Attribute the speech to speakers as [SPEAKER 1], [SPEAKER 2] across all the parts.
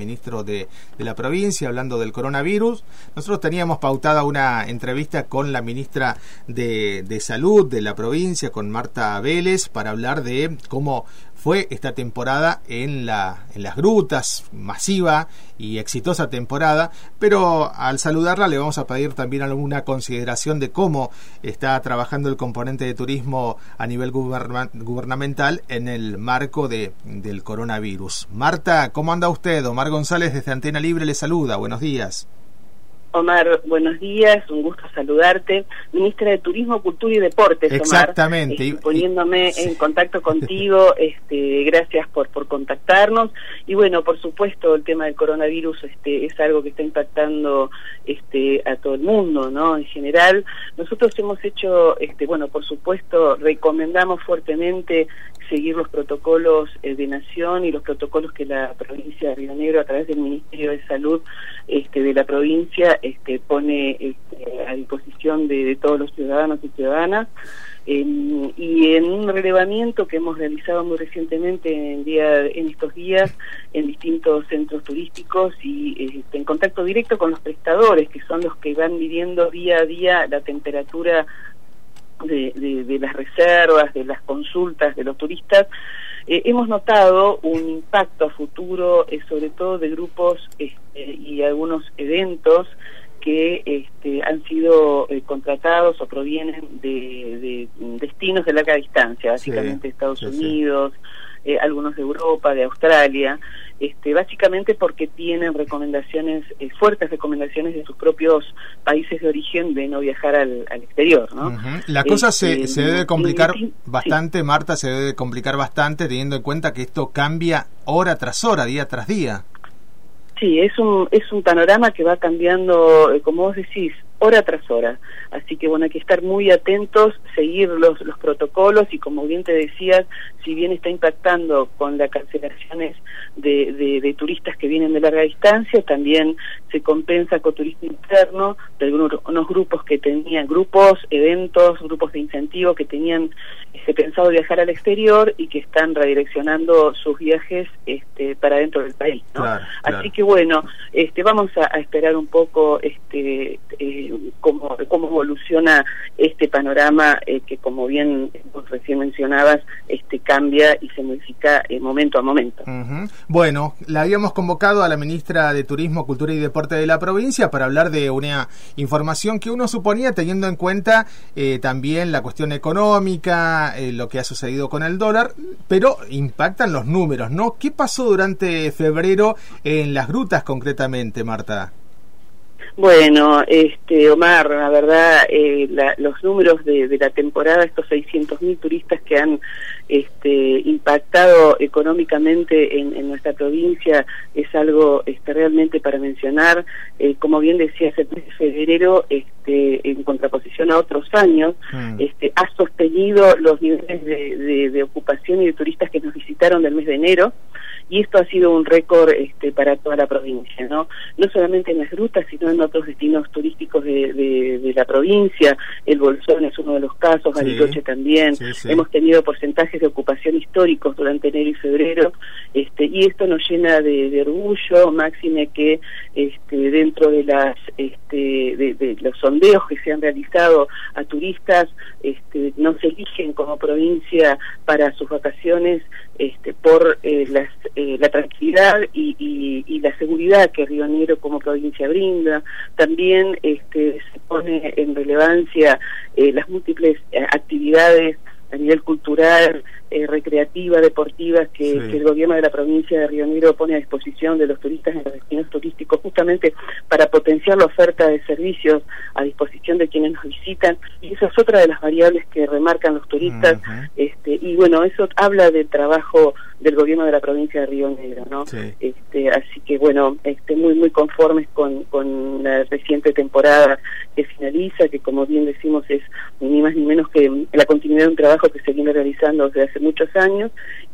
[SPEAKER 1] ministro de, la provincia, hablando del coronavirus. Nosotros teníamos pautada una entrevista con la ministra de, de Salud de la provincia, con Marta Vélez, para hablar de cómo fue esta temporada en, la, en las grutas, masiva y exitosa temporada, pero al saludarla le vamos a pedir también alguna consideración de cómo está trabajando el componente de turismo a nivel gubernamental en el marco de, del coronavirus. Marta, ¿cómo anda usted? Omar González desde Antena Libre le saluda. Buenos días.
[SPEAKER 2] Omar, buenos días, un gusto saludarte. Ministra de Turismo, Cultura y Deportes,
[SPEAKER 1] Exactamente.
[SPEAKER 2] Omar, poniéndome en contacto contigo, este, gracias por, por contactarnos. Y bueno, por supuesto, el tema del coronavirus este, es algo que está impactando este, a todo el mundo, ¿no? En general, nosotros hemos hecho, este, bueno, por supuesto, recomendamos fuertemente seguir los protocolos eh, de nación y los protocolos que la provincia de Río Negro a través del Ministerio de Salud este, de la provincia este, pone este, a disposición de, todos los ciudadanos y ciudadanas. y en un relevamiento que hemos realizado muy recientemente en, día, en estos días en distintos centros turísticos y este, en contacto directo con los prestadores, que son los que van midiendo día a día la temperatura de, de, las reservas, de las consultas de los turistas, eh, hemos notado un impacto a futuro, eh, sobre todo de grupos este, y algunos eventos que este, han sido eh, contratados o provienen de, destinos de larga distancia, básicamente Estados Unidos, eh, algunos de Europa, de Australia, este, básicamente porque tienen recomendaciones, eh, fuertes recomendaciones de sus propios países de origen de no viajar al, exterior. ¿no?
[SPEAKER 1] La cosa se, este, se, debe complicar bastante, Marta, se debe complicar bastante teniendo en cuenta que esto cambia hora tras hora, día tras día.
[SPEAKER 2] Sí, es un, es un panorama que va cambiando, eh, como vos decís, hora tras hora. Así que bueno, hay que estar muy atentos, seguir los, los protocolos y como bien te decías, si bien está impactando con las cancelaciones de, de, turistas que vienen de larga distancia, también se compensa con turismo interno de algunos unos grupos que tenían, grupos, eventos, grupos de incentivo que tenían este, pensado viajar al exterior y que están redireccionando sus viajes este, para dentro del país. ¿no? Así que bueno, este, vamos a, esperar un poco este, eh, cómo, evoluciona este panorama eh, que, como bien recién mencionabas, este cambia y se modifica eh, momento a momento.
[SPEAKER 1] Bueno, la habíamos convocado a la ministra de Turismo, Cultura y Deporte de la provincia para hablar de una información que uno suponía teniendo en cuenta eh, también la cuestión económica, lo que ha sucedido con el dólar, pero impactan los números, ¿no? ¿Qué pasó durante febrero en las grutas concretamente, Marta?
[SPEAKER 2] Bueno, este, Omar, la verdad, eh, los números de, la temporada, estos 600.000 turistas que han este, impactado económicamente en, nuestra provincia, es algo este, realmente para mencionar. Eh, como bien decía, el mes de febrero, este, en contraposición a otros años, mm. este, ha sostenido los niveles de, de ocupación y de turistas que nos visitaron del mes de enero y esto ha sido un récord este, para toda la provincia, ¿no? No solamente en las grutas, sino en otros destinos turísticos de, de, la provincia, el Bolsón es uno de los casos, Bariloche también, hemos tenido porcentajes de ocupación históricos durante enero y febrero, este, y esto nos llena de, orgullo, máxime que este, dentro de las este, de, los sondeos que se han realizado a turistas, este, no se eligen como provincia para sus vacaciones este, por eh, las eh, la tranquilidad y, y, la seguridad que Río Negro como provincia brinda. También este, se pone en relevancia eh, las múltiples eh, actividades a nivel cultural, eh, recreativa, deportiva, que, el gobierno de la provincia de Río Negro pone a disposición de los turistas en los destinos turísticos, justamente para potenciar la oferta de servicios a disposición de quienes nos visitan. Y esa es otra de las variables que remarcan los turistas. este, y bueno, eso habla del trabajo del gobierno de la provincia de Río Negro, ¿no? Este, así que bueno, este, muy muy conformes con, con la reciente temporada que finaliza, que como bien decimos es ni más ni menos que la continuidad de un trabajo que se viene realizando desde hace muchos años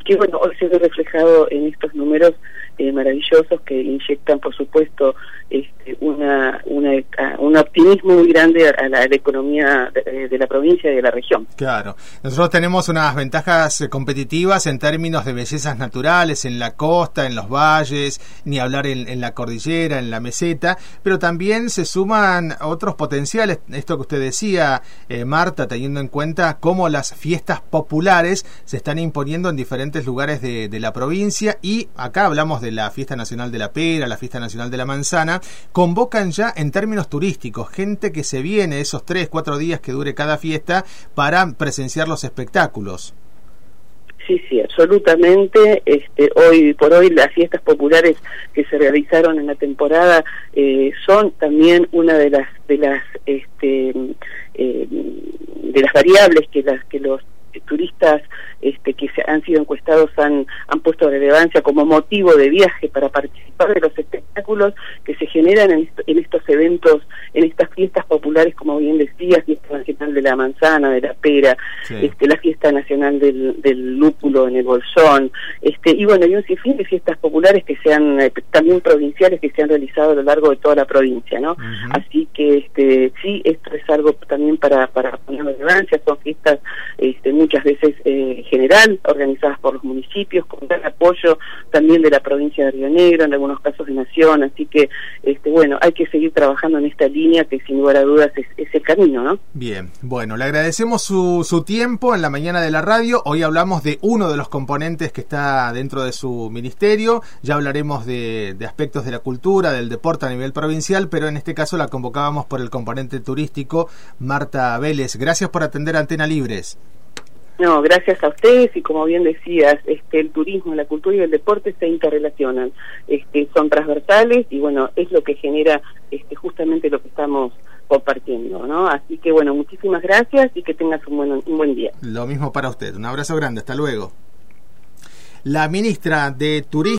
[SPEAKER 2] que bueno, hoy se ve reflejado en estos números eh, maravillosos que inyectan, por supuesto, este, una, una, un optimismo muy grande a la, economía de, la provincia y de la región.
[SPEAKER 1] Claro, nosotros tenemos unas ventajas eh, competitivas en términos de bellezas naturales, en la costa, en los valles, ni hablar en, la cordillera, en la meseta, pero también se suman otros potenciales, esto que usted decía, eh, Marta, teniendo en cuenta cómo las fiestas populares se están imponiendo en diferentes lugares de, de la provincia y acá hablamos de la Fiesta Nacional de la Pera, la Fiesta Nacional de la Manzana, convocan ya en términos turísticos gente que se viene esos tres, cuatro días que dure cada fiesta para presenciar los espectáculos.
[SPEAKER 2] Sí, sí, absolutamente. Este, hoy por hoy las fiestas populares que se realizaron en la temporada eh, son también una de las de las este, eh, de las variables que las que los turistas este, que se han sido encuestados han, han puesto relevancia como motivo de viaje para participar de los espectáculos que se generan en, estos eventos, en estas fiestas populares, como bien decía, fiesta nacional de la manzana, de la pera, este, la fiesta nacional del, del lúpulo en el bolsón, este, y bueno, hay un sinfín de fiestas populares que se han, eh, también provinciales que se han realizado a lo largo de toda la provincia, ¿no? Así que este, sí, esto es algo también para, para poner relevancia, son fiestas este, muchas veces eh, general, organizadas por los municipios, con gran apoyo también de la provincia de Río Negro, en algunos casos de Nación, así que, este, bueno, hay que seguir trabajando en esta línea que sin lugar a dudas es, el camino, ¿no?
[SPEAKER 1] Bien, bueno, le agradecemos su, su tiempo en la mañana de la radio, hoy hablamos de uno de los componentes que está dentro de su ministerio, ya hablaremos de, de aspectos de la cultura, del deporte a nivel provincial, pero en este caso la convocábamos por el componente turístico, Marta Vélez. Gracias por atender Antena Libres.
[SPEAKER 2] No, gracias a ustedes y como bien decías, este, el turismo, la cultura y el deporte se interrelacionan, este, son transversales y bueno, es lo que genera este, justamente lo que estamos compartiendo, ¿no? Así que bueno, muchísimas gracias y que tengas un buen, un buen día.
[SPEAKER 1] Lo mismo para usted, un abrazo grande, hasta luego. La ministra de Turismo